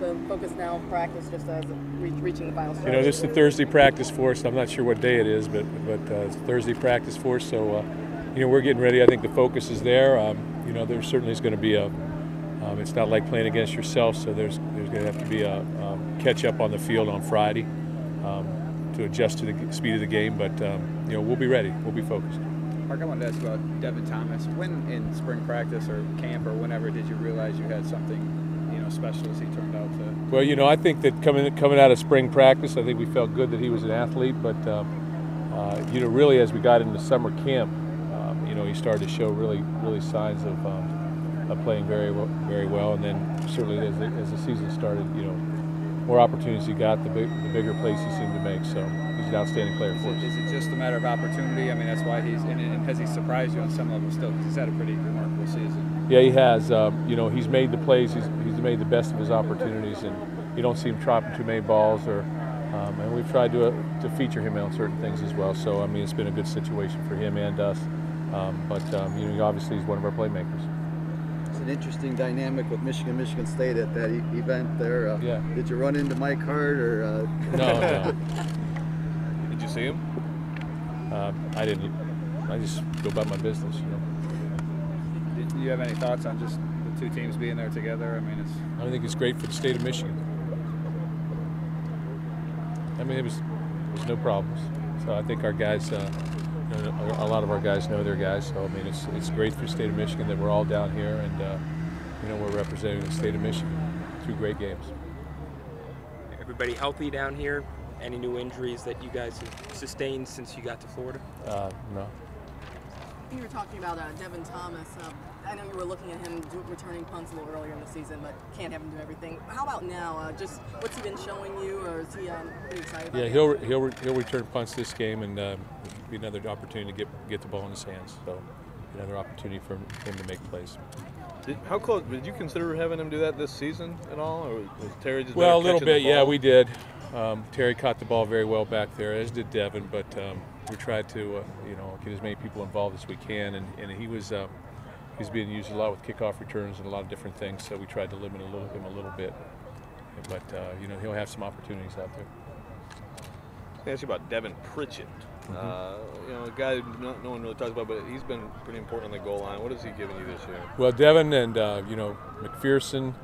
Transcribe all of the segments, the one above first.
the focus now practice just as re- reaching the final stretch? You know, this is the Thursday practice for us. I'm not sure what day it is, but but uh, it's Thursday practice for us. So, uh, you know, we're getting ready. I think the focus is there. Um, you know, there certainly is going to be a. Um, it's not like playing against yourself, so there's there's going to have to be a, um, catch up on the field on Friday um, to adjust to the speed of the game. But um, you know, we'll be ready. We'll be focused. Mark, I wanted to ask about Devin Thomas. When in spring practice or camp or whenever did you realize you had something, you know, special as he turned out to? Well, you know, I think that coming coming out of spring practice, I think we felt good that he was an athlete. But um, uh, you know, really, as we got into summer camp, um, you know, he started to show really, really signs of, um, of playing very, well, very well. And then certainly as the, as the season started, you know, more opportunities he got, the, big, the bigger plays he seemed to make. So an outstanding player Is for it, us. is it just a matter of opportunity? I mean, that's why he's and, and has he surprised you on some level still? Because he's had a pretty remarkable season. Yeah, he has. Um, you know, he's made the plays. He's, he's made the best of his opportunities, and you don't see him dropping too many balls. Or, um, and we've tried to uh, to feature him on certain things as well. So I mean, it's been a good situation for him and us. Um, but um, you know, obviously he's one of our playmakers. It's an interesting dynamic with Michigan, Michigan State at that e- event there. Uh, Yeah. Did you run into Mike Hart or? Uh, No, no, Did you see him? um, I didn't. I just go about my business. You know, Did you have any thoughts on just the two teams being there together? I mean, it's I think it's great for the state of Michigan. I mean, it was there's no problems. So I think our guys, uh, you know, a lot of our guys know their guys. So I mean, it's it's great for the state of Michigan that we're all down here, and uh, you know, we're representing the state of Michigan. Two great games. Everybody healthy down here? Any new injuries that you guys have sustained since you got to Florida? Uh, no, You were talking about uh, Devin Thomas. Uh, I know you were looking at him do, returning punts a little earlier in the season, but can't have him do everything. How about now? Uh, just what's he been showing you, or is he um, pretty excited? Yeah, the he'll outcome? he'll he'll return punts this game, and uh, be another opportunity to get get the ball in his hands. So another opportunity for him to make plays. Did, how close? Did you consider having him do that this season at all, or was Terry just Well, a little bit, yeah, we did. Um, Terry caught the ball very well back there, as did Devin. But um, we tried to, uh, you know, get as many people involved as we can, and, and he was uh, he's being used a lot with kickoff returns and a lot of different things. So we tried to limit a little, him a little bit. But uh, you know, he'll have some opportunities out there. Let me ask you about Devin Pritchett. Mm-hmm. Uh, you know, a guy no, no one really talks about, but he's been pretty important on the goal line. What has he given you this year? Well, Devin and uh, you know McPherson,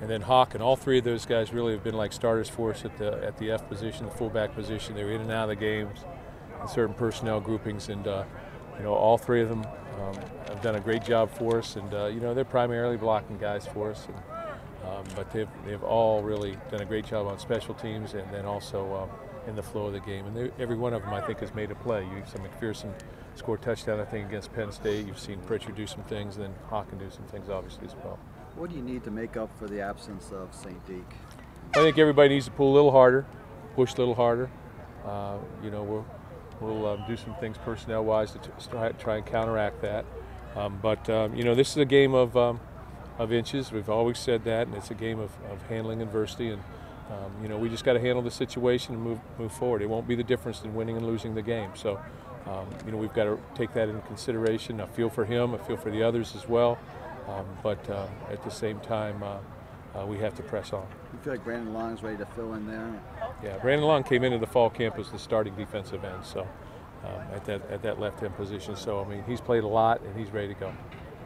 and then Hawk, and all three of those guys really have been like starters for us at the at the F position, the fullback position. They were in and out of the games in certain personnel groupings, and uh, you know all three of them um, have done a great job for us. And uh, you know they're primarily blocking guys for us, and, um, but they've they've all really done a great job on special teams, and then also. Um, in the flow of the game, and every one of them, I think, has made a play. You've seen McPherson score a touchdown, I think, against Penn State. You've seen Pritchard do some things, and then Hawk can do some things, obviously, as well. What do you need to make up for the absence of Saint-Dic? I think everybody needs to pull a little harder, push a little harder. Uh, you know, we'll we'll um, do some things personnel-wise to try, try and counteract that. Um, but um, you know, this is a game of um, of inches. We've always said that, and it's a game of, of handling adversity. And um, you know, we just got to handle the situation and move move forward. It won't be the difference in winning and losing the game. So, um, you know, we've got to take that into consideration. I feel for him. I feel for the others as well. Um, but uh, at the same time, uh, uh, we have to press on. You feel like Brandon Long's ready to fill in there? Yeah, Brandon Long came into the fall camp as the starting defensive end, so um, at that at that left end position. So I mean, he's played a lot and he's ready to go.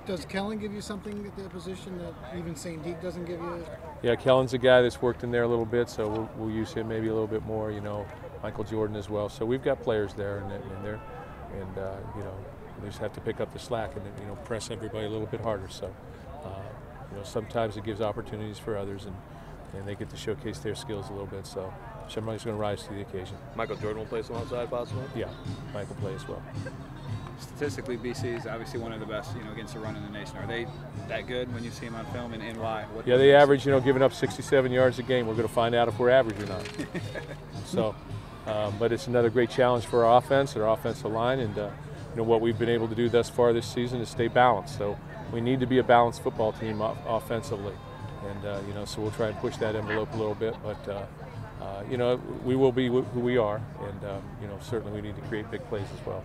Does Kellen give you something at that position that even Saint-Dic doesn't give you? Yeah, Kellen's a guy that's worked in there a little bit, so we'll, we'll use him maybe a little bit more. You know, Michael Jordan as well. So we've got players there, and, and they're and uh, you know we just have to pick up the slack and you know press everybody a little bit harder. So uh, you know sometimes it gives opportunities for others, and and they get to showcase their skills a little bit. So somebody's going to rise to the occasion. Michael Jordan will play some outside, possibly. Yeah, Michael play as well. statistically BC is obviously one of the best, you know, against the run in the nation. Are they that good when you see them on film, and, and why? What Yeah, they average, you know, giving up 67 yards a game. We're going to find out if we're average or not. so, um, but it's another great challenge for our offense and our offensive line. And, uh, you know, what we've been able to do thus far this season is stay balanced. So we need to be a balanced football team off- offensively. And, uh, you know, so we'll try and push that envelope a little bit. But, uh, uh, you know, we will be wh- who we are. And, um, you know, certainly we need to create big plays as well.